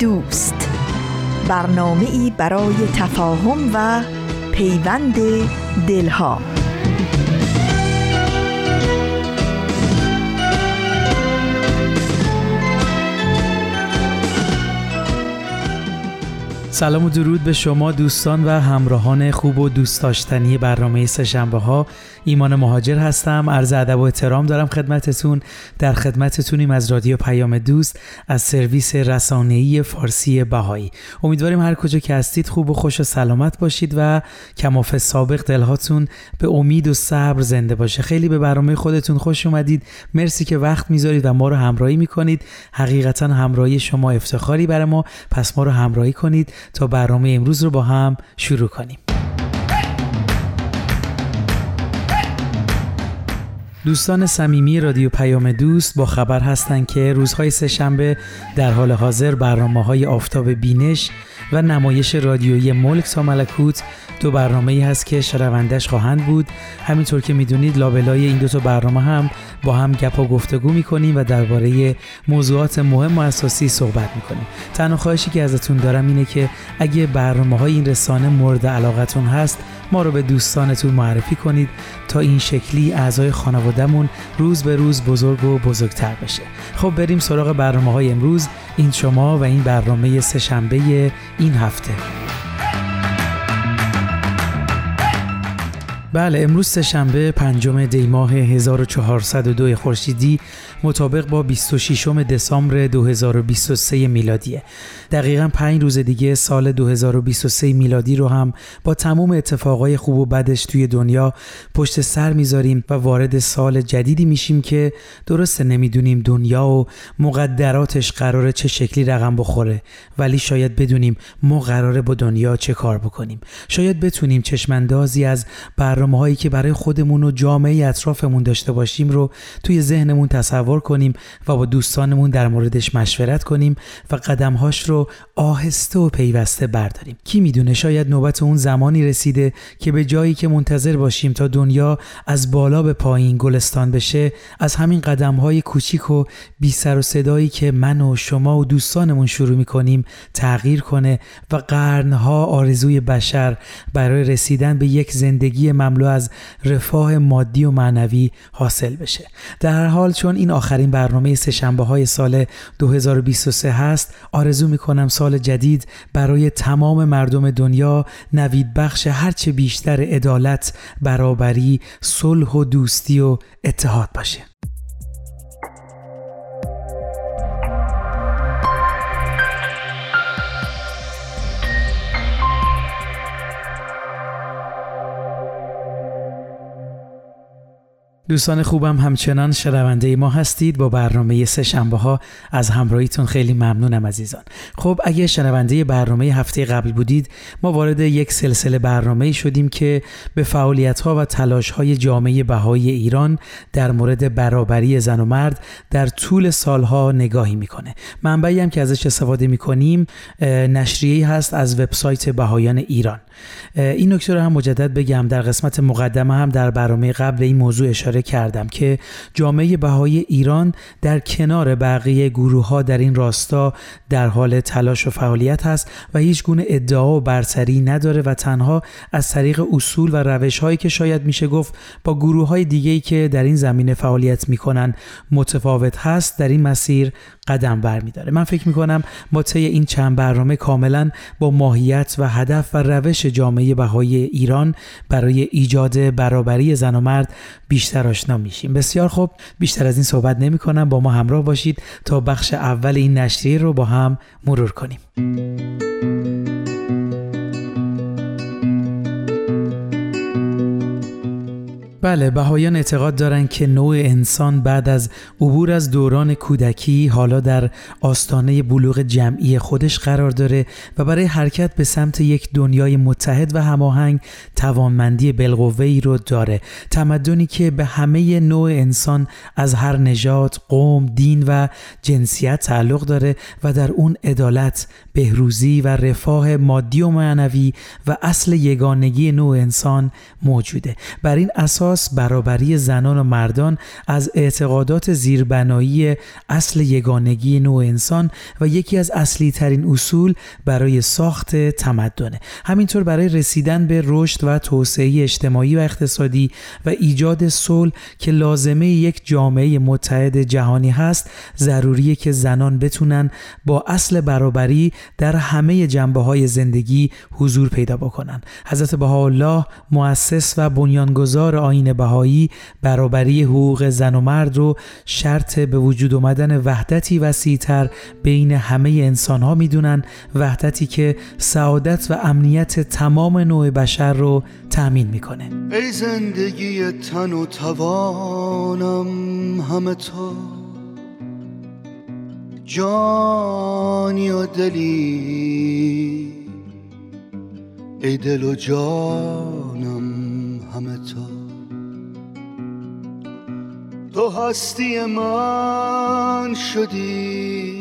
دوست. برنامه ای برای تفاهم و پیوند دلها. سلام و درود به شما دوستان و همراهان خوب و دوست داشتنی برنامه سهشنبه ها ایمان مهاجر هستم. عرض ادب و احترام دارم خدمتتون. در خدمتتونیم از رادیو پیام دوست از سرویس رسانه‌ای فارسی بهایی. امیدواریم هر کجا که هستید خوب و خوش و سلامت باشید و کماف سابق دلهاتون به امید و صبر زنده باشه. خیلی به برنامه خودتون خوش اومدید. مرسی که وقت می‌ذارید و ما رو همراهی می‌کنید. حقیقتا همراهی شما افتخاری برای ما. پس ما رو همراهی کنید تا برنامه امروز رو با هم شروع کنیم. دوستان صمیمی رادیو پیام دوست با خبر هستند که روزهای سهشنبه در حال حاضر برنامه های آفتاب بینش و نمایش رادیویی ملک تا ملکوت دو برنامه ای هست که شنوندش خواهند بود. همینطور که می‌دونید لابلای این دو تا برنامه هم با هم گپ و گفتگو می‌کنیم و درباره موضوعات مهم و اساسی صحبت می‌کنیم. تنها خواهشی که ازتون دارم اینه که اگه برنامه های این رسانه مورد علاقتون هست ما رو به دوستانتون معرفی کنید تا این شکلی اعضای خانوادهمون روز به روز بزرگ و بزرگتر بشه. خب بریم سراغ برنامه های امروز. این شما و این برنامه سهشنبه این هفته. بله امروز سهشنبه پنجم دی ماه 1402 خورشیدی مطابق با 26 دسامبر 2023 میلادیه. دقیقا پنج روز دیگه سال 2023 میلادی رو هم با تموم اتفاقای خوب و بدش توی دنیا پشت سر می‌ذاریم و وارد سال جدیدی میشیم که درسته نمی‌دونیم دنیا و مقدراتش قراره چه شکلی رقم بخوره ولی شاید بدونیم ما قراره با دنیا چه کار بکنیم. شاید بتونیم چشماندازی از برنامه هایی که برای خودمون و جامعه اطرافمون داشته باشیم رو توی ذهنمون تصور کنیم و با دوستانمون در موردش مشورت کنیم و قدمهاش رو آهسته و پیوسته برداریم. کی می‌دونه شاید نوبت اون زمانی رسیده که به جایی که منتظر باشیم تا دنیا از بالا به پایین گلستان بشه از همین قدم های کوچیک و بی سر و صدایی که من و شما و دوستانمون شروع می‌کنیم تغییر کنه و قرنها آرزوی بشر برای رسیدن به یک زندگی مملو از رفاه مادی و معنوی حاصل بشه. در هر حال چون این آخرین برنامه سهشنبه های سال 2023 هست. آرزو می‌کنم سال جدید برای تمام مردم دنیا نوید بخش هرچه بیشتر عدالت برابری صلح و دوستی و اتحاد باشه. دوستان خوبم همچنان شنونده ما هستید با برنامه سه شنبه ها. از همراهیتون خیلی ممنونم عزیزان. خب اگه شنونده برنامه هفته قبل بودید ما وارد یک سلسله برنامه شدیم که به فعالیت ها و تلاش های جامعه بهایی ایران در مورد برابری زن و مرد در طول سالها نگاهی می‌کنه. منبعی هم که ازش استفاده می‌کنیم نشریه هست از وبسایت بهایان ایران. این نکته رو هم مجدد بگم. در قسمت مقدمه هم در برنامه قبل این موضوع اشاره کردم که جامعه بهایی ایران در کنار بقیه گروه ها در این راستا در حال تلاش و فعالیت هست و هیچ گونه ادعا و برتری نداره و تنها از طریق اصول و روش هایی که شاید میشه گفت با گروه های دیگه که در این زمینه فعالیت می‌کنن متفاوت هست در این مسیر قدم برمیداره. من فکر می‌کنم ما طی این چند برنامه کاملا با ماهیت و هدف و روش جامعه بهایی ایران برای ایجاد برابری زن و مرد بیشتر آشنا میشیم. بسیار خوب. بیشتر از این صحبت نمی کنم با ما همراه باشید تا بخش اول این نشریه رو با هم مرور کنیم. بله بهایان اعتقاد دارند که نوع انسان بعد از عبور از دوران کودکی حالا در آستانه بلوغ جمعی خودش قرار داره و برای حرکت به سمت یک دنیای متحد و هماهنگ توانمندی بالقوه رو داره. تمدنی که به همه نوع انسان از هر نژاد، قوم، دین و جنسیت تعلق داره و در اون عدالت، بهروزی و رفاه مادی و معنوی و اصل یگانگی نوع انسان موجوده. بر این اساس برابری زنان و مردان از اعتقادات زیربنایی اصل یگانگی نوع انسان و یکی از اصلی ترین اصول برای ساخت تمدنه. همینطور برای رسیدن به رشد و توسعه اجتماعی و اقتصادی و ایجاد صلح که لازمه یک جامعه متحد جهانی هست ضروریه که زنان بتونن با اصل برابری در همه جنبه های زندگی حضور پیدا بکنن. حضرت بهاءالله مؤسس و بنیانگذار آین بهایی برابری حقوق زن و مرد رو شرط به وجود اومدن وحدتی وسیعتر بین همه انسان ها می‌دونن وحدتی که سعادت و امنیت تمام نوع بشر رو تأمین می‌کنه. ای زندگی تن و توانم همه تو. جانی و دلی. ای دل و جانم. تو هستی من شدی.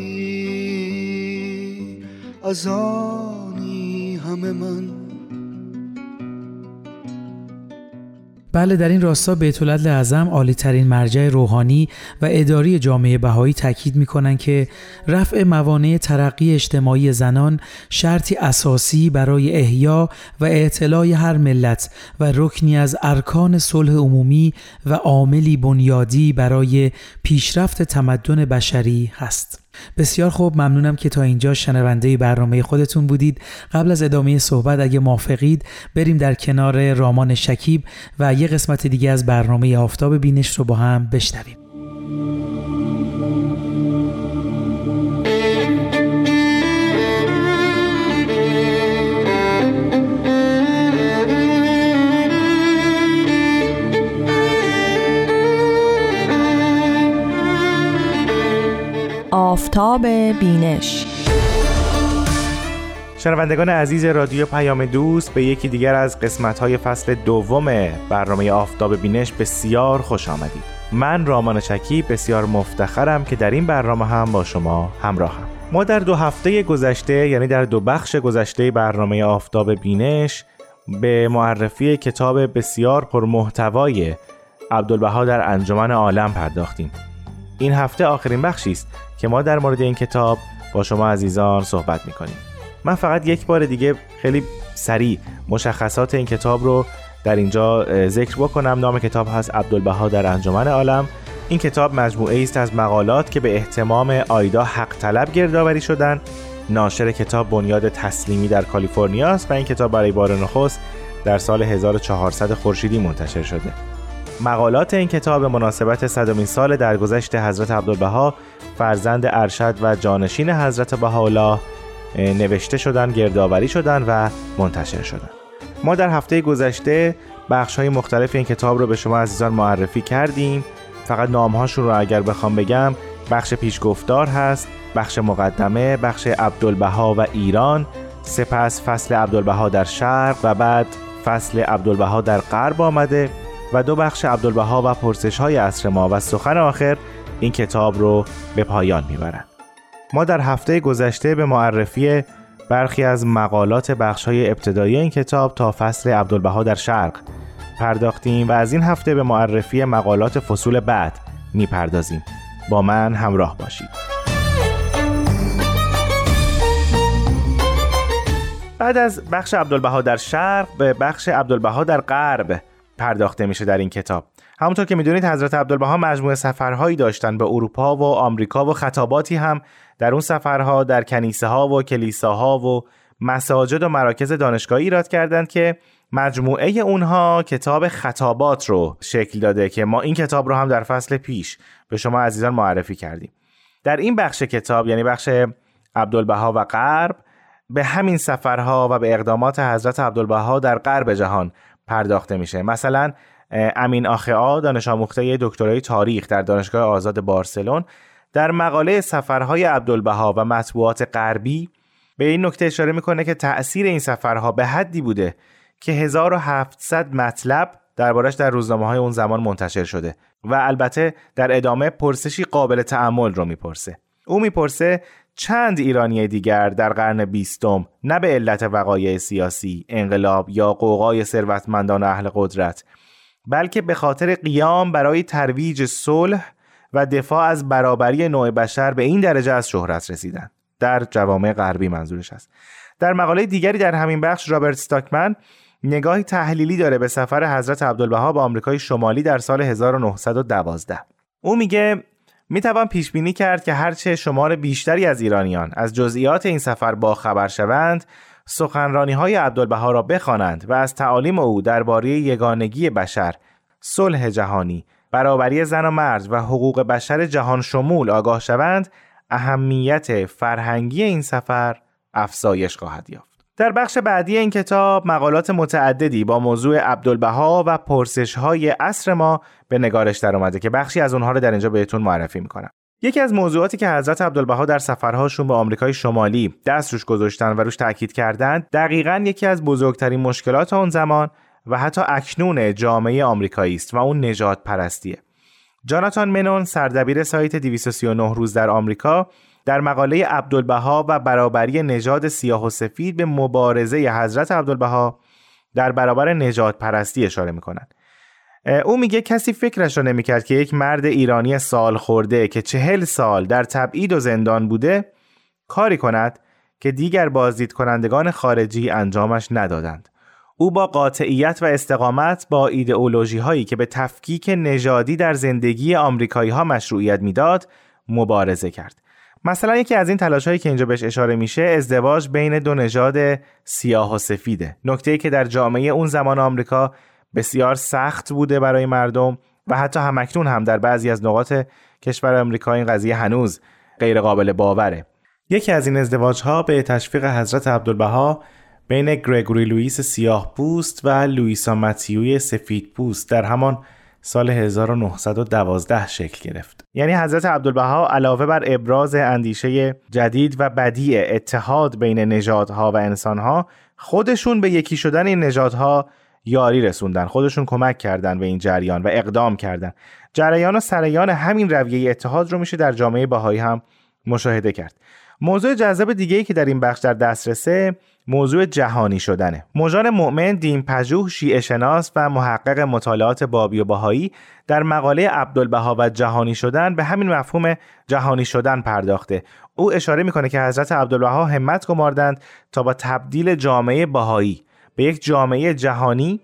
از آنی همه من بله در این راستا بیت اعظم عالی ترین مرجع روحانی و اداری جامعه بهایی تاکید می که رفع موانع ترقی اجتماعی زنان شرطی اساسی برای احیا و اعتلاع هر ملت و رکنی از ارکان صلح عمومی و عاملی بنیادی برای پیشرفت تمدن بشری هست. بسیار خوب ممنونم که تا اینجا شنونده برنامه خودتون بودید. قبل از ادامه صحبت اگه موافقید بریم در کنار رامان شکیب و یه قسمت دیگه از برنامه آفتاب بینش رو با هم بشنویم. آفتاب بینش. شنوندگان عزیز رادیو پیام دوست به یکی دیگر از قسمت‌های فصل دوم برنامه آفتاب بینش بسیار خوش آمدید. من رامان شکی بسیار مفتخرم که در این برنامه هم با شما همراهم. ما در دو هفته گذشته یعنی در دو بخش گذشته برنامه آفتاب بینش به معرفی کتاب بسیار پرمحتوای عبدالبها در انجمن عالم پرداختیم. این هفته آخرین بخشی است که ما در مورد این کتاب با شما عزیزان صحبت می‌کنیم. من فقط یک بار دیگه خیلی سریع مشخصات این کتاب رو در اینجا ذکر بکنم. نام کتاب هست عبدالبها در انجمن عالم. این کتاب مجموعه است از مقالات که به احتمام آیدا حق طلب گردآوری شدن. ناشر کتاب بنیاد تسلیمی در کالیفرنیا است و این کتاب برای بار نخست در سال 1400 خورشیدی منتشر شده. مقالات این کتاب مناسبت صدمین سال درگذشت حضرت عبدالبها فرزند ارشد و جانشین حضرت بهاءالله نوشته شدن گردآوری شدن و منتشر شدن. ما در هفته گذشته بخش های مختلف این کتاب رو به شما عزیزان معرفی کردیم. فقط نامهاشون رو اگر بخوام بگم بخش پیشگفتار هست بخش مقدمه بخش عبدالبها و ایران سپس فصل عبدالبها در شرق و بعد فصل عبدالبها در غرب آمده. و دو بخش عبدالبها و پرسش های عصر ما و سخن آخر این کتاب رو به پایان می‌برند. ما در هفته گذشته به معرفی برخی از مقالات بخش های ابتدایی این کتاب تا فصل عبدالبها در شرق پرداختیم و از این هفته به معرفی مقالات فصول بعد می‌پردازیم. با من همراه باشید. بعد از بخش عبدالبها در شرق به بخش عبدالبها در غرب پرداخته میشه در این کتاب. همونطور که می‌دونید حضرت عبدالبها مجموعه سفرهایی داشتن به اروپا و آمریکا و خطاباتی هم در اون سفرها در کنیسه ها و کلیساها و مساجد و مراکز دانشگاهی ایراد کردند که مجموعه اونها کتاب خطابات رو شکل داده که ما این کتاب رو هم در فصل پیش به شما عزیزان معرفی کردیم. در این بخش کتاب یعنی بخش عبدالبها و غرب به همین سفرها و به اقدامات حضرت عبدالبها در غرب جهان پرداخته میشه. مثلا امین آخعا دانش آموخته دکترای تاریخ در دانشگاه آزاد بارسلون در مقاله سفرهای عبدالبها و مطبوعات غربی به این نکته اشاره می‌کنه که تأثیر این سفرها به حدی بوده که 1700 مطلب دربارش در روزنامه های اون زمان منتشر شده و البته در ادامه پرسشی قابل تعمل رو می‌پرسه. او می‌پرسه چند ایرانی دیگر در قرن بیستم نه به علت وقایع سیاسی، انقلاب یا قوقای ثروتمندان اهل قدرت بلکه به خاطر قیام برای ترویج صلح و دفاع از برابری نوع بشر به این درجه از شهرت رسیدند. در جوامع غربی منظورش است. در مقاله دیگری در همین بخش رابرت ستاکمن نگاهی تحلیلی داره به سفر حضرت عبدالبها به آمریکای شمالی در سال 1912. او میگه می توان پیش بینی کرد که هرچه شمار بیشتری از ایرانیان از جزئیات این سفر با خبر شوند سخنرانی های عبدالبها را بخوانند و از تعالیم او درباره یگانگی بشر، صلح جهانی، برابری زن و مرد و حقوق بشر جهان شمول آگاه شوند، اهمیت فرهنگی این سفر افزایش خواهد یافت. در بخش بعدی این کتاب مقالات متعددی با موضوع عبدالبها و پرسش های عصر ما به نگارش در اومده که بخشی از اونها رو در اینجا بهتون معرفی می‌کنم. یکی از موضوعاتی که حضرت عبدالبها در سفرهاشون به آمریکای شمالی دست روش گذاشتن و روش تاکید کردند دقیقا یکی از بزرگترین مشکلات آن زمان و حتی اکنون جامعه آمریکایی است و اون نجات پرستیه. جاناتان منون سردبیر سایت 239 روز در آمریکا در مقاله عبدالبها و برابری نژاد سیاه و سفید به مبارزه حضرت عبدالبها در برابر نجات پرستی اشاره می‌کنند. او میگه کسی فکرش را نمی‌کرد که یک مرد ایرانی سال خورده که چهل سال در تبعید و زندان بوده کاری کند که دیگر بازدید کنندگان خارجی انجامش ندادند. او با قاطعیت و استقامت با ایدئولوژی هایی که به تفکیک نژادی در زندگی آمریکایی ها مشروعیت می‌داد مبارزه کرد. مثلا یکی از این تلاش هایی که اینجا بهش اشاره میشه ازدواج بین دو نژاد سیاه و سفیده. نکته ای که در جامعه اون زمان آمریکا بسیار سخت بوده برای مردم و حتی همکنون هم در بعضی از نقاط کشور آمریکا این قضیه هنوز غیر قابل باوره. یکی از این ازدواج ها به تشویق حضرت عبدالبها بین گرگوری لوئیس سیاه پوست و لوئیسا متیوی سفید پوست در همان سال 1912 شکل گرفت. یعنی حضرت عبدالبها علاوه بر ابراز اندیشه جدید و بدیع اتحاد بین نژادها و انسانها خودشون به یکی شدن این نژادها یاری رسوندن خودشون کمک کردن به این جریان و اقدام کردن جریان و سریان همین رویه اتحاد رو میشه در جامعه بهایی هم مشاهده کرد موضوع جذاب دیگه ای که در این بخش در دسترسه موضوع جهانی شدنه. موجان مؤمن دین پژوه شیعه شناس و محقق مطالعات بابی و بهایی در مقاله عبدالبها و جهانی شدن به همین مفهوم جهانی شدن پرداخته. او اشاره می‌کنه که حضرت عبدالبها همت گماردند تا با تبدیل جامعه بهایی به یک جامعه جهانی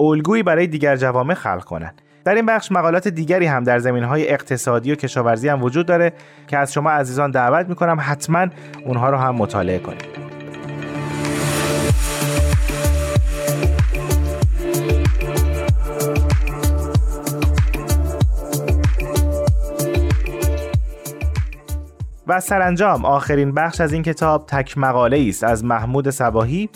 الگویی برای دیگر جوامع خلق کنند. در این بخش مقالات دیگری هم در زمین های اقتصادی و کشاورزی هم وجود داره که از شما عزیزان دعوت می‌کنم حتما اونها رو هم مطالعه کنید. و سرانجام آخرین بخش از این کتاب تک مقاله است از محمود سباهی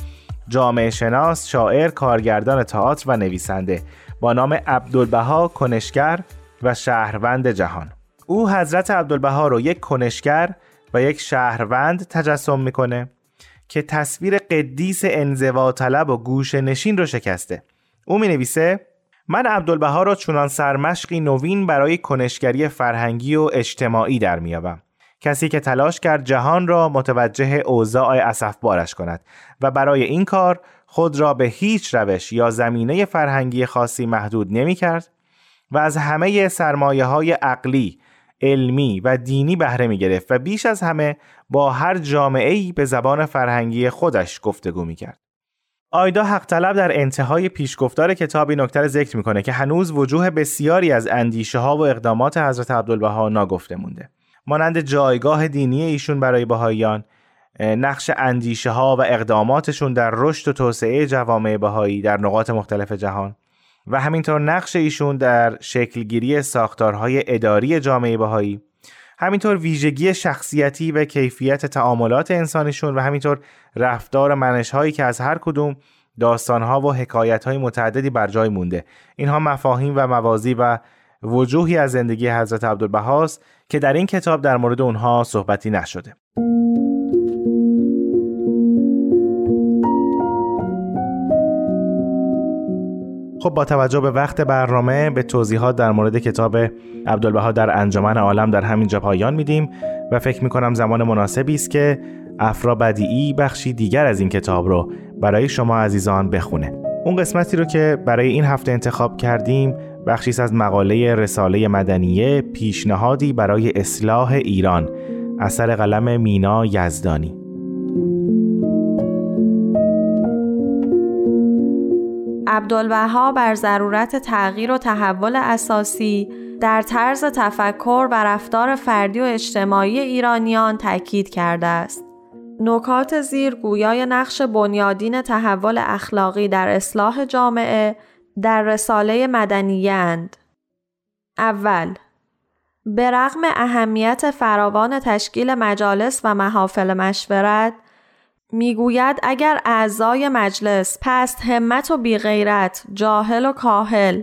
جامعه شناس، شاعر، کارگردان تئاتر و نویسنده با نام عبدالبها کنشگر و شهروند جهان. او حضرت عبدالبها رو یک کنشگر و یک شهروند تجسم می‌کنه که تصویر قدیس انزوا طلب و گوش نشین رو شکسته. او می نویسه من عبدالبها را چونان سرمشقی نوین برای کنشگری فرهنگی و اجتماعی در میابم. کسی که تلاش کرد جهان را متوجه اوضاع بارش کند و برای این کار خود را به هیچ روش یا زمینه فرهنگی خاصی محدود نمی کرد و از همه سرمایه های عقلی، علمی و دینی بهره می گرفت و بیش از همه با هر جامعه ای به زبان فرهنگی خودش گفتگو می کرد. آیدا حق طلب در انتهای پیشگفتار کتابی نکته ذکر می‌کنه که هنوز وجوه بسیاری از اندیشه ها و اقدامات حضرت عبدالبها ناگفته مونده. مانند جایگاه دینی ایشون برای بهاییان نقش اندیشه ها و اقداماتشون در رشد و توسعه جوامع بهایی در نقاط مختلف جهان و همینطور نقش ایشون در شکلگیری ساختارهای اداری جامعه بهایی همینطور ویژگی شخصیتی و کیفیت تعاملات انسانیشون و همینطور رفتار منش هایی که از هر کدوم داستانها و حکایتهای متعددی بر جای مونده. اینها مفاهیم و موازی و وجوهی از زندگی حضرت عبدالبهاست که در این کتاب در مورد اونها صحبتی نشده. خب با توجه به وقت برنامه به توضیحات در مورد کتاب عبدالبها در انجمن عالم در همینجا پایان میدیم و فکر می‌کنم زمان مناسبی است که افرا بدیعی بخشی دیگر از این کتاب رو برای شما عزیزان بخونه. اون قسمتی رو که برای این هفته انتخاب کردیم بخشی از مقاله رساله مدنیه پیشنهادی برای اصلاح ایران اثر قلم مینا یزدانی عبدالبها بر ضرورت تغییر و تحول اساسی در طرز تفکر و رفتار فردی و اجتماعی ایرانیان تاکید کرده است. نکات زیر گویای نقش بنیادین تحول اخلاقی در اصلاح جامعه در رساله مدنیه اند. اول به رغم اهمیت فراوان تشکیل مجالس و محافل مشورت می‌گوید اگر اعضای مجلس پست همت و بیغیرت جاهل و کاهل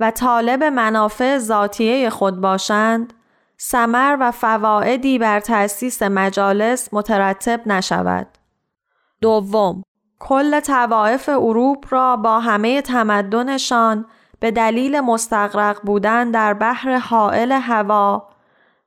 و طالب منافع ذاتیه خود باشند سمر و فوائدی بر تأسیس مجالس مترتب نشود. دوم کل توائف اروپ را با همه تمدنشان به دلیل مستقرق بودن در بحر حائل هوا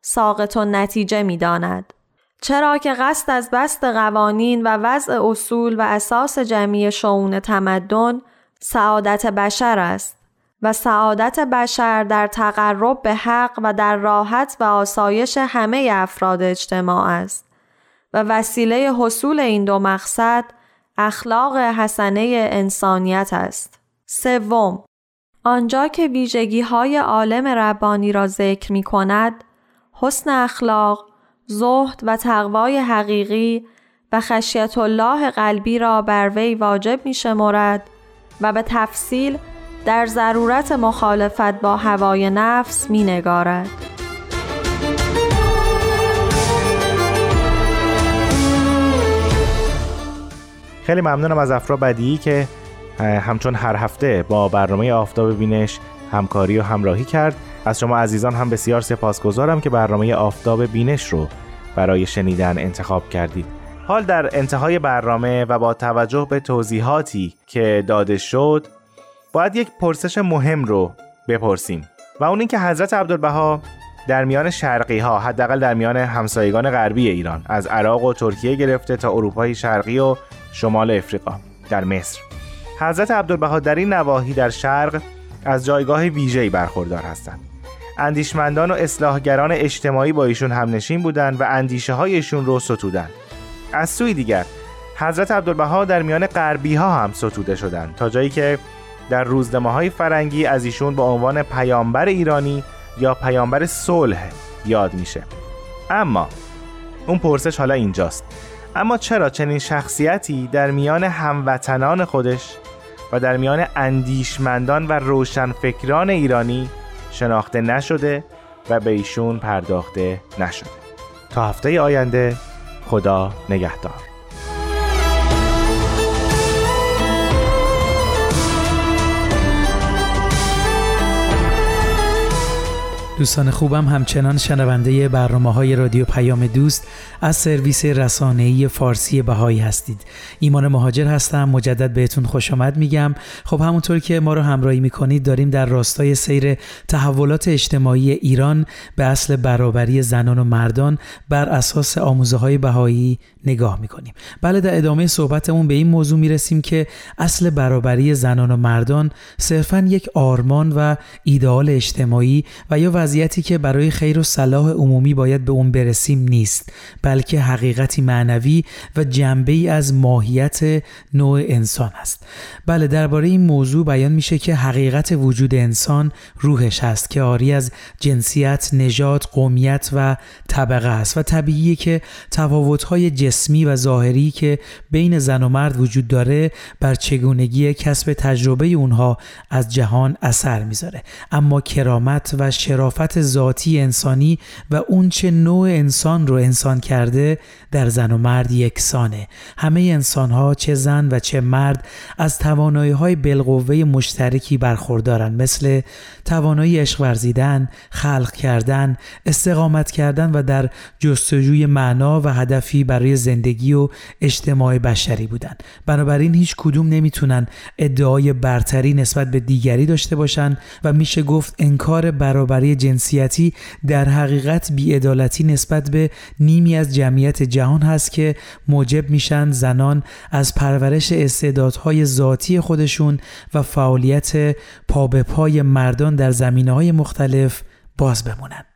ساقط و نتیجه می داند. چرا که قصد از بست قوانین و وضع اصول و اساس جمعی شعون تمدن سعادت بشر است و سعادت بشر در تقرب به حق و در راحت و آسایش همه افراد اجتماع است و وسیله حصول این دو مقصد اخلاق حسنه انسانیت است. سوم آنجا که ویژگی های عالم ربانی را ذکر می کند حسن اخلاق زهد و تقوای حقیقی و خشیت الله قلبی را بر وی واجب می شمارد و به تفصیل در ضرورت مخالفت با هوای نفس می نگارد. خیلی ممنونم از افرا بدیعی که همچون هر هفته با برنامه آفتاب بینش همکاری و همراهی کرد. از شما عزیزان هم بسیار سپاسگزارم که برنامه آفتاب بینش رو برای شنیدن انتخاب کردید. حال در انتهای برنامه و با توجه به توضیحاتی که داده شد باید یک پرسش مهم رو بپرسیم و اون اینکه حضرت عبدالبها در میان شرقی ها حداقل در میان همسایگان غربی ایران از عراق و ترکیه گرفته تا اروپای شرقی و شمال افریقا در مصر. حضرت عبدالبها در این نواحی در شرق از جایگاه ویژه‌ای برخوردار هستند. اندیشمندان و اصلاحگران اجتماعی با ایشون همنشین بودند و اندیشه هایشون رو ستودند. از سوی دیگر حضرت عبدالبها در میان غربی ها هم ستوده شدند تا جایی که در روزنامه های فرنگی از ایشون به عنوان پیامبر ایرانی یا پیامبر صلح یاد میشه. اما اون پرسش حالا اینجاست. اما چرا چنین شخصیتی در میان هموطنان خودش و در میان اندیشمندان و روشنفکران ایرانی شناخته نشده و به ایشون پرداخته نشده؟ تا هفته آینده خدا نگهدار. دوستان خوبم همچنان شنونده برنامه های رادیو پیام دوست از سرویس رسانه‌ای فارسی بهایی هستید. ایمان مهاجر هستم مجدد بهتون خوش آمد میگم. خب همونطور که ما رو همراهی می‌کنید داریم در راستای سیر تحولات اجتماعی ایران به اصل برابری زنان و مردان بر اساس آموزه های بهایی نگاه می‌کنیم. بله در ادامه صحبتمون به این موضوع می‌رسیم که اصل برابری زنان و مردان صرفا یک آرمان و ایدئال اجتماعی و یا وضعیتی که برای خیر و صلاح عمومی باید به اون برسیم نیست بلکه حقیقتی معنوی و جنبه ای از ماهیت نوع انسان است. بله درباره این موضوع بیان میشه که حقیقت وجود انسان روحش هست که آری از جنسیت، نژاد، قومیت و طبقه است و طبیعیه که تفاوت‌های جسمی و ظاهری که بین زن و مرد وجود داره بر چگونگی کسب تجربه اونها از جهان اثر می‌ذاره. اما کرامت و شرافت لطافت ذاتی انسانی و اون چه نوع انسان رو انسان کرده در زن و مرد یکسانه. همه انسان ها چه زن و چه مرد از توانایی های بالقوه مشترکی برخوردارن مثل توانایی عشق ورزیدن، خلق کردن، استقامت کردن و در جستجوی معنا و هدفی برای زندگی و اجتماع بشری بودن. بنابراین هیچ کدوم نمی‌تونن ادعای برتری نسبت به دیگری داشته باشن و میشه گفت انکار برابری جنسیتی در حقیقت بیعدالتی نسبت به نیمی از جمعیت جهان هست که موجب میشن زنان از پرورش استعدادهای ذاتی خودشون و فعالیت پا به پای مردان در زمینه های مختلف باز بمونن.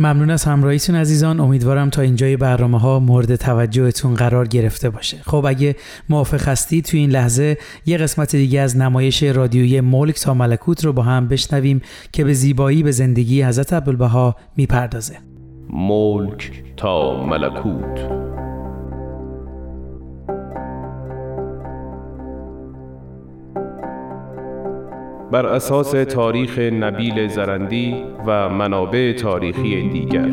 ممنون از همراهیتون عزیزان. امیدوارم تا اینجای برنامه ها مورد توجهتون قرار گرفته باشه. خب اگه موافق هستی تو این لحظه یه قسمت دیگه از نمایش رادیویی ملک تا ملکوت رو با هم بشنویم که به زیبایی به زندگی حضرت عبدالبها می‌پردازه. ملک تا ملکوت. بر اساس تاریخ نبیل زرندی و منابع تاریخی دیگر.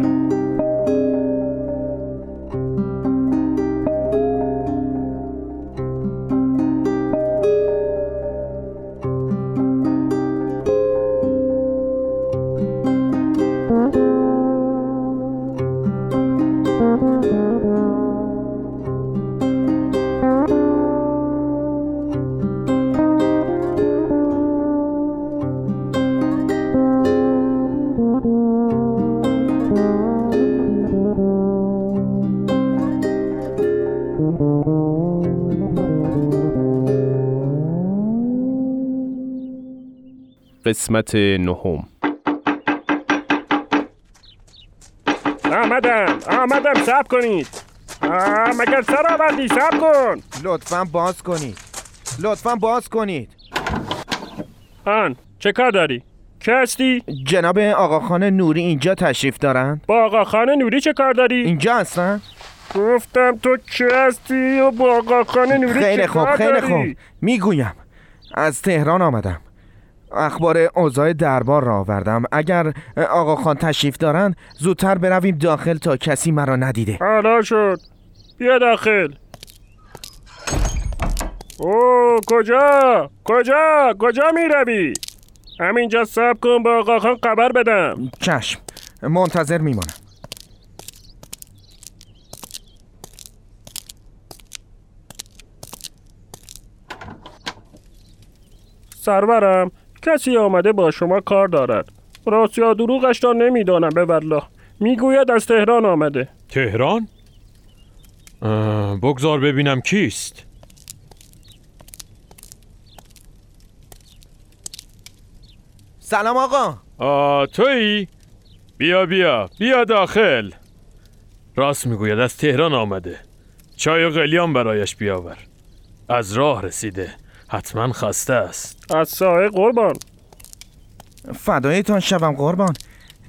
قسمت نهم آمدم آمدم سب کنید مگر سر آوردی سب کن لطفا باز کنید لطفا باز کنید آن چه کار داری؟ چه هستی؟ جناب آقاخان نوری اینجا تشریف دارند؟ با آقا خان نوری چه کار داری؟ اینجا هستن؟ گفتم تو چه هستی و با آقا خان نوری خیلی خوب خیلی؟ خوب می‌گویم از تهران آمدم اخبار اوضاع دربار را آوردم. اگر آقاخان تشریف دارند زودتر برویم داخل تا کسی مرا ندیده. حالا شد. بیا داخل. او کجا؟ کجا؟ کجا می روی همینجا سب کن با آقا خان خبر بدم. چشم. منتظر میمانم. سرورم. کسی آمده با شما کار دارد. راست یا دروغش را نمی‌دانم به والله. می‌گوید از تهران آمده. تهران؟ بگذار ببینم کیست. سلام آقا. آ تویی؟ بیا بیا. بیا داخل. راست می‌گوید از تهران آمده. چای و قلیان برایش بیاور. از راه رسیده. حتما خسته است. از سایه قربان. فدایتان شوم قربان.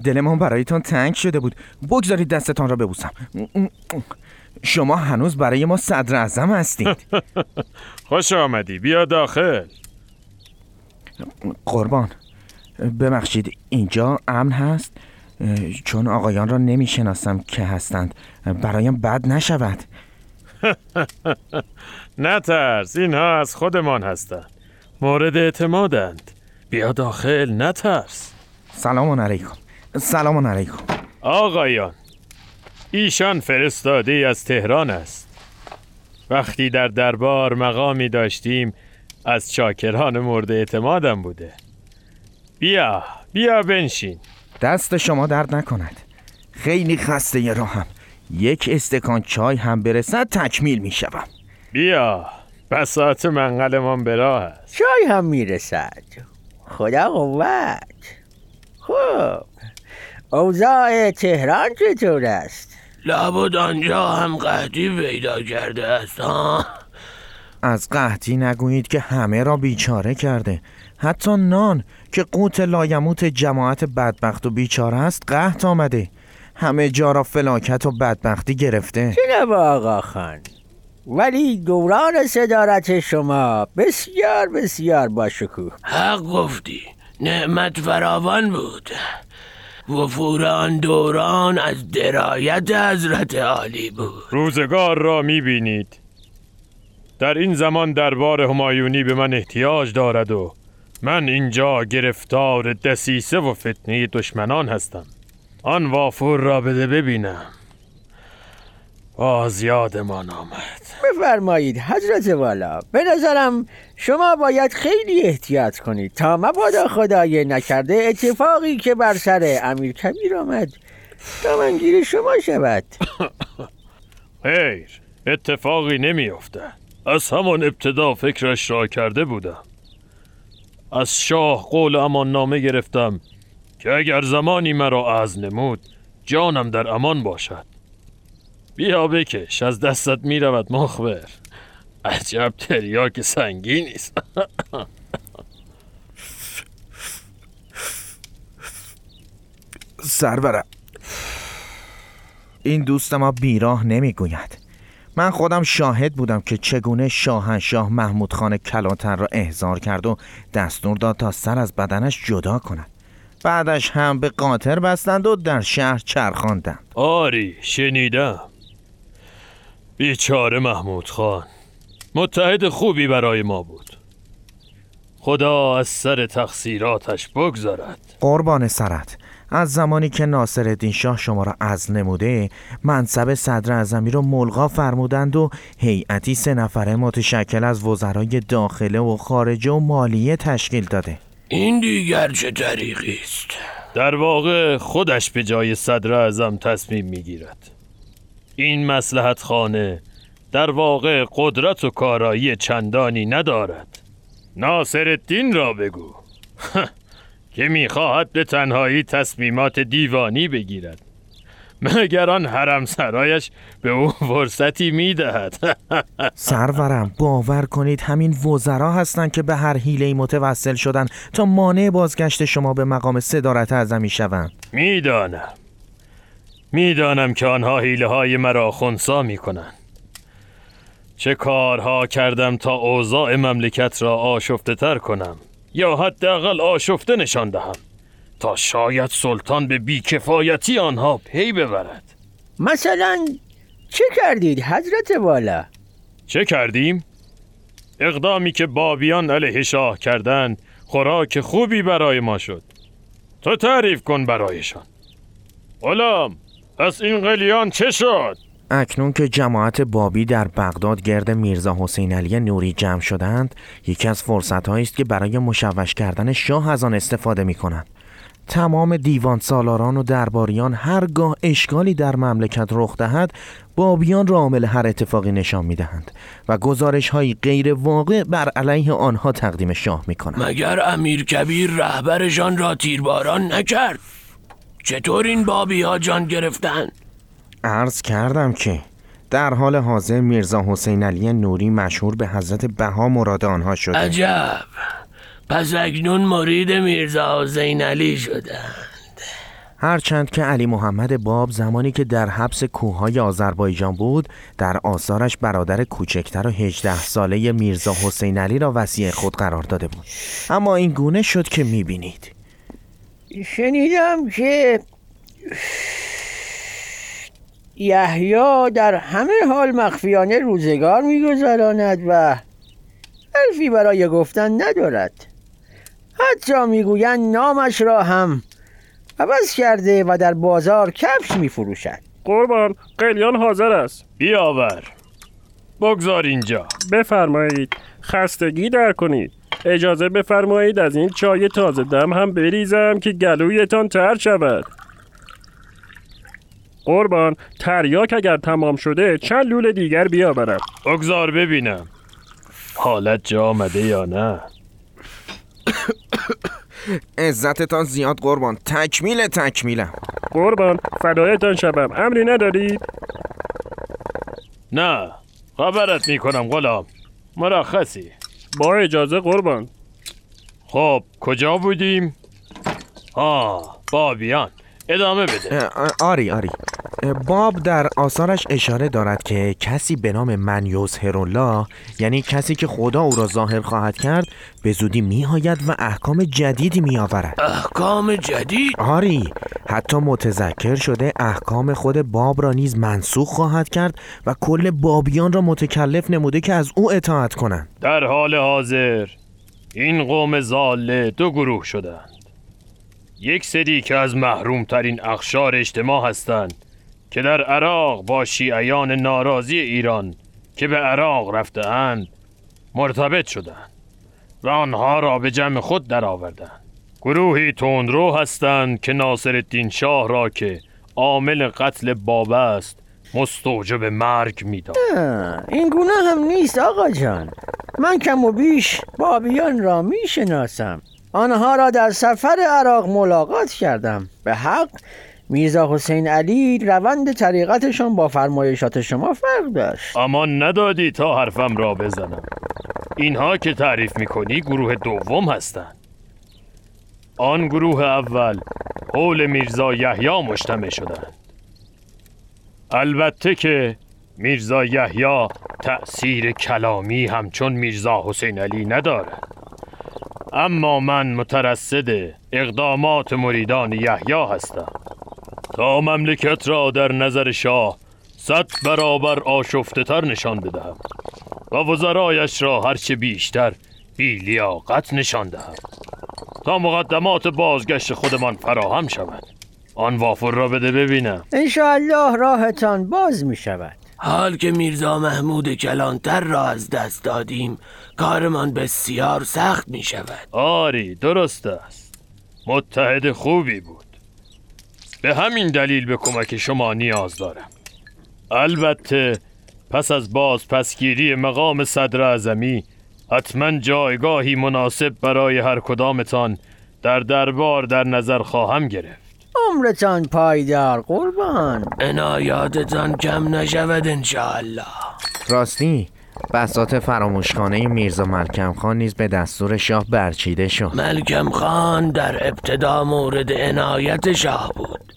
دلمان برایتان تنگ شده بود. بگذارید دستتان را ببوسم. شما هنوز برای ما صدر اعظم هستید. خوش آمدی. بیا داخل. قربان. ببخشید اینجا امن هست؟ چون آقایان را نمی‌شناسم که هستند. برایم بد نشود. نترس اینها از خودمان هستند مورد اعتمادند. بیا داخل نترس. سلام علیکم. سلام علیکم. آقایان ایشان فرستاده از تهران است. وقتی در دربار مقامی داشتیم از چاکران مورد اعتمادم بوده. بیا بیا بنشین. دست شما درد نکند. خیلی خسته ی راهم. یک استکان چای هم برسد تکمیل می شوم بیا بساط منقلمان به راه است. چای هم می‌رسد خدا قوت. خب اوضاع تهران چطور است؟ لابد آنجا هم قحطی پیدا کرده است ها؟ از قحطی نگویید که همه را بیچاره کرده. حتی نان که قوت لایموت جماعت بدبخت و بیچاره است قحط آمده. همه جا را فلاکت و بدبختی گرفته. جناب آقا خان؟ ولی دوران صدارت شما بسیار بسیار با شکوه حق گفتی. نعمت فراوان بود. وفور آن دوران از درایت حضرت عالی بود. روزگار را می‌بینید. در این زمان دربار همایونی به من احتیاج دارد و من اینجا گرفتار دسیسه و فتنه دشمنان هستم. آن وافور را بده ببینم. باز یادمان آمد. بفرمایید حضرت والا به نظرم شما باید خیلی احتیاط کنید تا مبادا خدای نکرده اتفاقی که بر سر امیر کبیر آمد. دامنگیر شما شود. خیر اتفاقی نمیافتد. از همان ابتدا فکرش را کرده بودم. از شاه قول امان نامه گرفتم که اگر زمانی مرا از نمود جانم در امان باشد. بیا بکش از دستت می رود مخبر. عجب تریاک سنگینی است سرورم این دوست ما بیراه نمی‌گوید. من خودم شاهد بودم که چگونه شاهنشاه محمود خان کلانتر را احضار کرد و دستور داد تا سر از بدنش جدا کند. بعدش هم به قاطر بستند و در شهر چرخاندند. آری شنیدم. بیچاره محمود خان متحد خوبی برای ما بود. خدا از سر تقصیراتش بگذارد قربان سرت. از زمانی که ناصرالدین شاه شما را از نموده منصب صدر اعظمی رو ملغا فرمودند و هیئتی سه نفره متشکل از وزرای داخله و خارجه و مالیه تشکیل داده. این دیگر چه طریقی است؟ در واقع خودش به جای صدر اعظم تصمیم می‌گیرد. این مسلحت خانه در واقع قدرت و کارایی چندانی ندارد. ناصر الدین را بگو. که می‌خواهد به تنهایی تصمیمات دیوانی بگیرد. مگر آن حرم سرایش به او فرصتی می‌دهد. سرورم باور کنید همین وزرا هستند که به هر حیله متوسل شدن تا مانع بازگشت شما به مقام صدارت اعظمی شوند می‌دانم. می‌دانم که آنها حیله های مرا خونسا می‌کنند. چه کارها کردم تا اوضاع مملکت را آشفته تر کنم یا حداقل آشفته نشان دهم؟ تا شاید سلطان به بیکفایتی آنها پی ببرد مثلا چه کردید حضرت والا؟ چه کردیم؟ اقدامی که بابیان علیه شاه کردند خوراک خوبی برای ما شد تو تعریف کن برایشان غلام پس این قلیان چه شد؟ اکنون که جماعت بابی در بغداد گرد میرزا حسین علی نوری جمع شدند یکی از فرصت است که برای مشوش کردن شاه از آن استفاده می کنند تمام دیوان سالاران و درباریان هرگاه اشکالی در مملکت رخ دهد بابیان را عامل هر اتفاقی نشان می دهند و گزارش های غیر واقع بر علیه آنها تقدیم شاه می کنند مگر امیر کبیر رهبرشان را تیرباران نکرد؟ چطور این بابی ها جان گرفتن؟ عرض کردم که در حال حاضر میرزا حسین علی نوری مشهور به حضرت بها مراد آنها شده. عجب! پس اکنون مرید میرزا حسین علی شدند. هرچند که علی محمد باب زمانی که در حبس کوههای آذربایجان بود در آثارش برادر کوچکتر و 18 ساله میرزا حسین علی را وسیع خود قرار داده بود. اما این گونه شد که می‌بینید. شنیدم که یحیی در همه حال مخفیانه روزگار میگذراند و حرفی برای گفتن ندارد. حتی می‌گویند نامش را هم عوض کرده و در بازار کفش میفروشد. قربان قلیان حاضر است. بیاور. بگذار اینجا. بفرمایید خستگی در کنید. اجازه بفرمایید از این چای تازه دم هم بریزم که گلویتان تر شود. قربان تریاک اگر تمام شده چند لول دیگر بیاورم. بگذار ببینم. حالت جا آمده یا نه؟ عزتتان زیاد قربان. تکمیل تکمیلم قربان فدایتان شوم. امری ندارید نه خبرت می‌کنم غلام. مرخصی. با اجازه قربان. خب کجا بودیم؟ آه بابیان ادامه بده. آری آری. باب در آثارش اشاره دارد که کسی به نام من یظهرالله یعنی کسی که خدا او را ظاهر خواهد کرد به زودی میآید و احکام جدیدی میآورد. احکام جدید؟ آری. حتی متذکر شده احکام خود باب را نیز منسوخ خواهد کرد و کل بابیان را متکلف نموده که از او اطاعت کنند. در حال حاضر این قوم زاله دو گروه شدند. یک سری که از محروم ترین اخشار اجتماع هستند که در عراق با شیعیان ناراضی ایران که به عراق رفته اند مرتبط شدند و آنها را به جمع خود درآوردند گروهی تندرو هستند که ناصر الدین شاه را که عامل قتل باب است مستوجب مرگ می‌داد. این گونه هم نیست آقا جان. من کم و بیش بابیان را می‌شناسم. آنها را در سفر عراق ملاقات کردم. به حق میرزا حسین علی روند طریقتشان با فرمایشات شما فرق داشت. اما ندادی تا حرفم را بزنم. اینها که تعریف می‌کنی گروه دوم هستند آن گروه اول حول میرزا یحیی مجتمع شدند. البته که میرزا یحیی تأثیر کلامی همچون میرزا حسین علی ندارد. اما من مترصد اقدامات مریدان یحیی هستم. تا مملکت را در نظر شاه صد برابر آشفته تر نشان بدهم و وزرایش را هرچه بیشتر بیلیاقت نشان دهم. تا مقدمات بازگشت خودمان فراهم شود آن وافر را بده ببینم. انشاءالله راهتان باز می شود حال که میرزا محمود کلانتر را از دست دادیم کارمان بسیار سخت می شود آری درست است. متحد خوبی بود. به همین دلیل به کمک شما نیاز دارم. البته پس از باز پسگیری مقام صدر اعظمی حتما جایگاهی مناسب برای هر کدامتان در دربار در نظر خواهم گرفت. عمرتان پایدار قربان. عنایاتتان کم نشود انشاءالله. راستی بسات فراموشخانه میرزا ملکم خان نیز به دستور شاه برچیده شد. ملکم خان در ابتدا مورد عنایت شاه بود.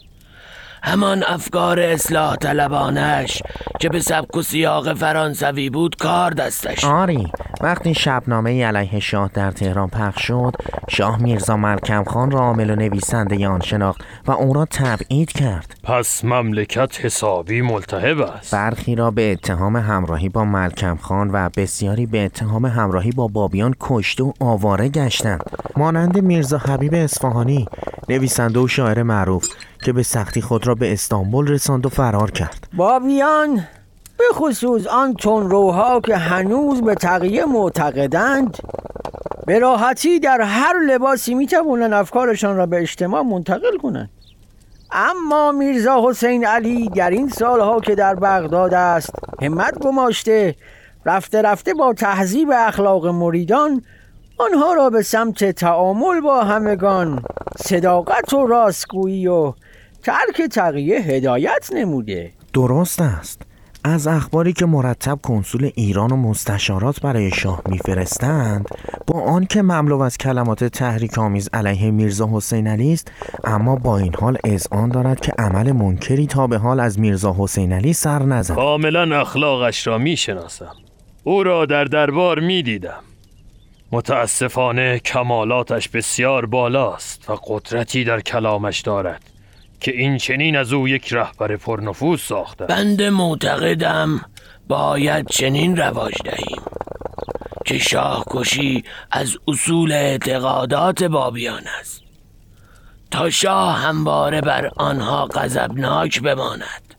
همان افکار اصلاح طلبانش که به سبک و سیاق فرانسوی بود کار دستش. آری وقتی شبنامه علیه شاه در تهران پخش شد شاه میرزا ملکم خان را عامل و نویسنده آن شناخت و او را تبعید کرد. پس مملکت حسابی ملتهب است. برخی را به اتهام همراهی با ملکم خان و بسیاری به اتهام همراهی با بابیان کشته و آواره گشتند. مانند میرزا حبیب اصفهانی نویسنده و شاعر معروف که به سختی خود را به استانبول رساند و فرار کرد. بابیان به خصوص آن تنروها که هنوز به تقیه معتقدند به راحتی در هر لباسی می توانند افکارشان را به اجتماع منتقل کنند. اما میرزا حسین علی در این سالها که در بغداد است همت گماشته رفته رفته با تهذیب اخلاق مریدان آنها را به سمت تعامل با همگان صداقت و راستگویی و ترک تقیه هدایت نموده. درست است. از اخباری که مرتب کنسول ایران و مستشارات برای شاه میفرستند با آنکه مملو از کلمات تحریک آمیز علیه میرزا حسین علی است اما با این حال اذعان دارد که عمل منکری تا به حال از میرزا حسین علی سر نزد. کاملا اخلاقش را می‌شناسم. او را در دربار می‌دیدم. متاسفانه کمالاتش بسیار بالاست و قدرتی در کلامش دارد که این چنین از او یک رهبر پرنفوذ ساخته بنده معتقدم باید چنین رواج دهیم که شاه کشی از اصول اعتقادات بابیان است تا شاه همواره بر آنها غضبناک بماند.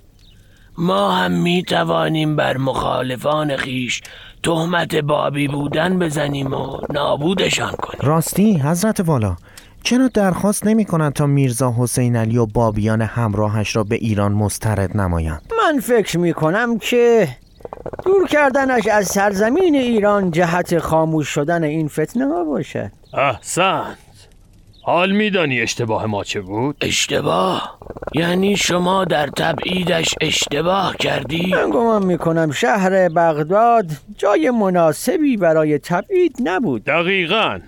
ما هم می توانیم بر مخالفان خیش تهمت بابی بودن بزنیم و نابودشان کنیم. راستی حضرت والا چرا درخواست نمی کنند تا میرزا حسین علی و بابیان همراهش را به ایران مسترد نمایند؟ من فکر می کنم که دور کردنش از سرزمین ایران جهت خاموش شدن این فتنه ها باشد. احسنت حال میدانی اشتباه ما چه بود؟ اشتباه؟ یعنی شما در تبعیدش اشتباه کردی؟ من گمان می‌کنم شهر بغداد جای مناسبی برای تبعید نبود دقیقا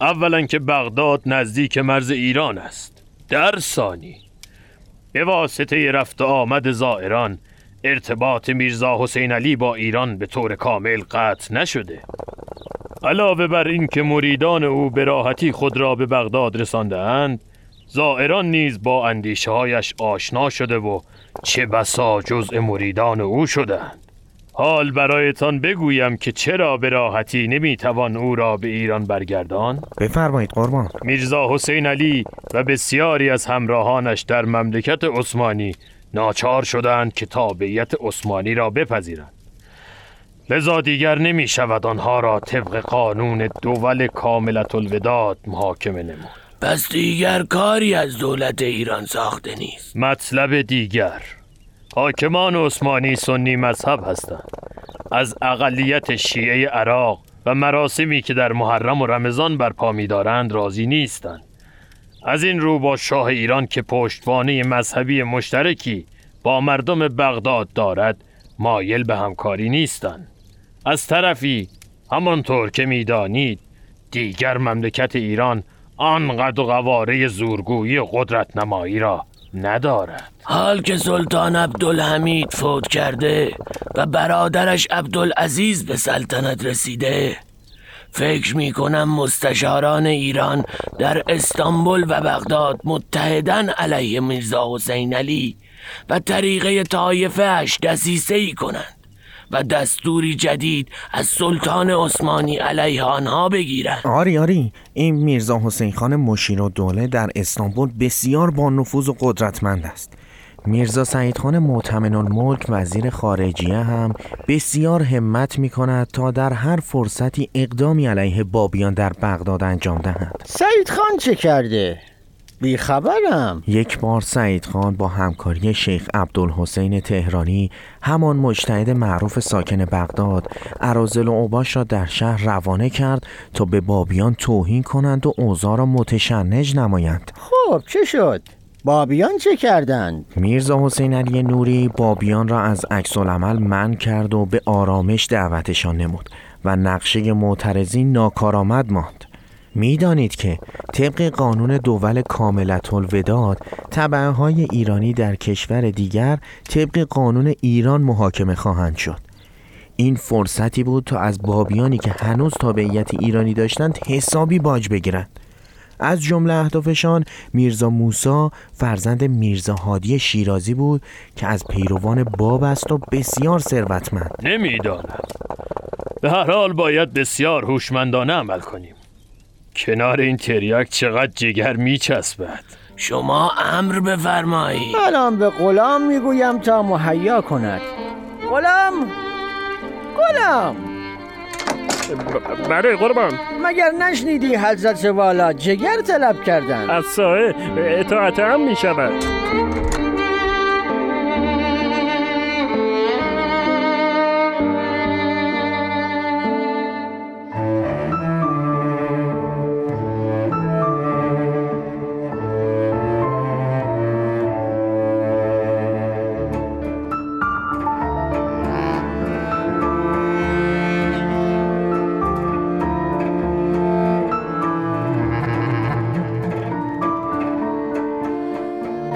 اولا که بغداد نزدیک مرز ایران است در ثانی به واسطه رفت آمد زائران ارتباط میرزا حسین علی با ایران به طور کامل قطع نشده علاوه بر اینکه مریدان او به راحتی خود را به بغداد رسانده اند زائران نیز با اندیشه هایش آشنا شده و چه بسا جزء مریدان او شدند حال برایتان بگویم که چرا به راحتی نمی‌توان او را به ایران برگردان؟ بفرمایید قربان. میرزا حسین علی و بسیاری از همراهانش در مملکت عثمانی ناچار شدند که تابعیت عثمانی را بپذیرند. لذا دیگر نمی شود آنها را طبق قانون دول کاملت الوداد محاکمه نمود. پس دیگر کاری از دولت ایران ساخته نیست. مطلب دیگر. حاکمان عثمانی سنی مذهب هستند. از اقلیت شیعه عراق و مراسمی که در محرم و رمضان برپا می‌دارند راضی نیستند. از این رو با شاه ایران که پشتوانه مذهبی مشترکی با مردم بغداد دارد مایل به همکاری نیستند. از طرفی همانطور که می‌دانید دیگر مملکت ایران آنقدر قواره زورگویی و قدرت نمایی را ندارد. حال که سلطان عبدالحمید فوت کرده و برادرش عبدالعزیز به سلطنت رسیده فکر می کنم مستشاران ایران در استانبول و بغداد متحدن علیه میرزا حسین علی و طریقه طایفهش دسیسه ای کنند. و دستوری جدید از سلطان عثمانی علیه آنها بگیرند آری آری. این میرزا حسین خان مشیر و دوله در استانبول بسیار با نفوذ و قدرتمند است. میرزا سعید خان معتمن الملک وزیر خارجیه هم بسیار همت می کند تا در هر فرصتی اقدامی علیه بابیان در بغداد انجام دهد. سعید خان چه کرده؟ بیخبرم یک بار سعید خان با همکاری شیخ عبدالحسین تهرانی همان مجتهد معروف ساکن بغداد عرازل و اوباش را در شهر روانه کرد تا به بابیان توهین کنند و اوضاع را متشنج نمایند خب چه شد؟ بابیان چه کردند؟ میرزا حسین علی نوری بابیان را از عکس العمل من کرد و به آرامش دعوتشان نمود و نقشه معترضین ناکارآمد ماند می‌دانید که طبق قانون دول کاملت الوداد طبعه ایرانی در کشور دیگر طبق قانون ایران محاکمه خواهند شد. این فرصتی بود تا از بابیانی که هنوز تابعیت ایرانی داشتند حسابی باج بگیرند. از جمله اهدافشان میرزا موسا فرزند میرزا هادی شیرازی بود که از پیروان باب است و بسیار ثروتمند. نمی‌دانم به هر حال باید بسیار هوشمندانه عمل کنیم. کنار این تریاک چقدر جگر میچسبد؟ شما امر بفرمایید. الان به غلام می‌گویم تا مهیا کند. غلام! غلام! بله قربان. مگر نشنیدی حضرت والا جگر طلب کردن؟ از سایه اطاعت هم می‌شود.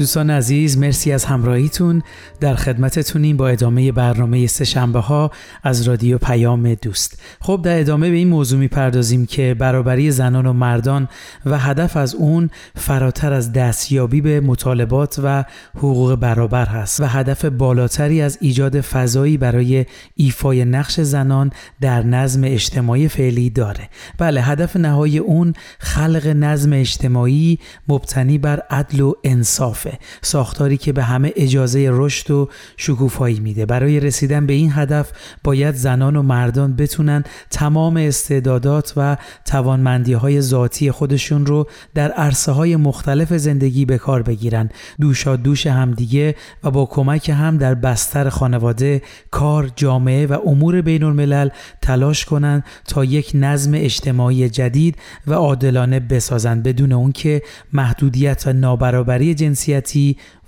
دوستان عزیز مرسی از همراهیتون. در خدمتتونیم با ادامه برنامه سه شنبه ها از رادیو پیام دوست. خب در ادامه به این موضوع می‌پردازیم که برابری زنان و مردان و هدف از اون فراتر از دستیابی به مطالبات و حقوق برابر هست و هدف بالاتری از ایجاد فضایی برای ایفای نقش زنان در نظم اجتماعی فعلی داره. بله هدف نهایی اون خلق نظم اجتماعی مبتنی بر عدل و انصافه. ساختاری که به همه اجازه رشد و شکوفایی میده. برای رسیدن به این هدف باید زنان و مردان بتونن تمام استعدادات و توانمندی های ذاتی خودشون رو در عرصه های مختلف زندگی به کار بگیرن. دوشا دوش همدیگه و با کمک هم در بستر خانواده کار جامعه و امور بین الملل تلاش کنند تا یک نظم اجتماعی جدید و عادلانه بسازند بدون اون که محدودیت و نابرابری جنسیت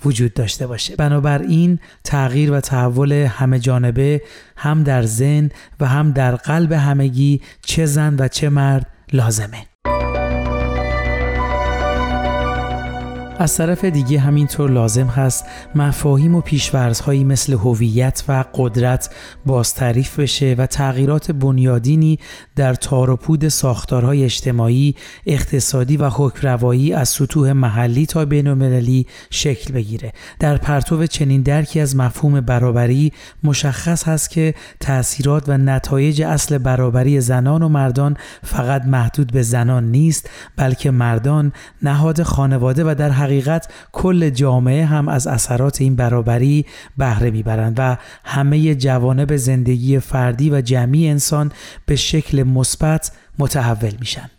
وجود داشته باشه. بنابراین تغییر و تحول همه جانبه هم در زن و هم در قلب همگی چه زن و چه مرد لازمه. از طرف دیگه همینطور لازم هست مفاهیم و پیشورزهایی مثل هویت و قدرت باز تعریف بشه و تغییرات بنیادینی در تار و پود ساختارهای اجتماعی، اقتصادی و حکمروایی از سطوح محلی تا بین‌المللی شکل بگیره. در پرتو چنین درکی از مفهوم برابری مشخص هست که تأثیرات و نتایج اصل برابری زنان و مردان فقط محدود به زنان نیست بلکه مردان نهاد خانواده و در حقیقت کل جامعه هم از اثرات این برابری بهره می‌برند و همه جوانب زندگی فردی و جمعی انسان به شکل مثبت متحول میشن.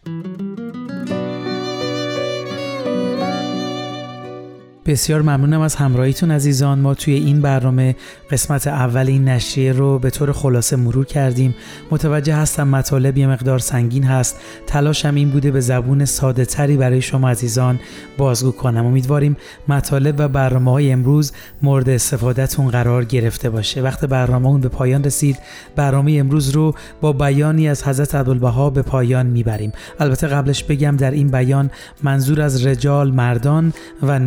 بسیار ممنونم از همراهیتون عزیزان. ما توی این برنامه قسمت اول این نشریه رو به طور خلاصه مرور کردیم. متوجه هستم مطالب یه مقدار سنگین هست. تلاشم این بوده به زبون ساده تری برای شما عزیزان بازگو کنم. امیدواریم مطالب و برنامه های امروز مورد استفادهتون قرار گرفته باشه. وقت برنامه اون به پایان رسید. برنامه امروز رو با بیانی از حضرت عبدالبها به پایان می‌بریم. البته قبلش بگم در این بیان منظور از رجال مردان و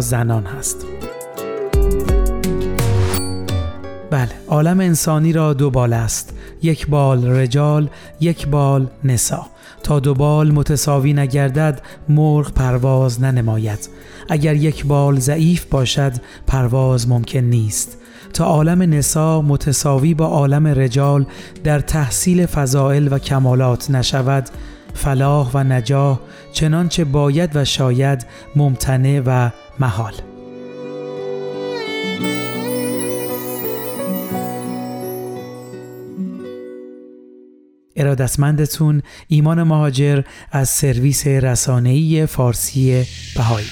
زنان هست. بله عالم انسانی را دو بال است. یک بال رجال یک بال نسا. تا دو بال متساوی نگردد مرغ پرواز ننماید. اگر یک بال ضعیف باشد پرواز ممکن نیست. تا عالم نسا متساوی با عالم رجال در تحصیل فضائل و کمالات نشود فلاح و نجاح چنانچه باید و شاید ممتنع و محال. ارادتمندتون ایمان مهاجر از سرویس رسانه‌ای فارسی بهایی.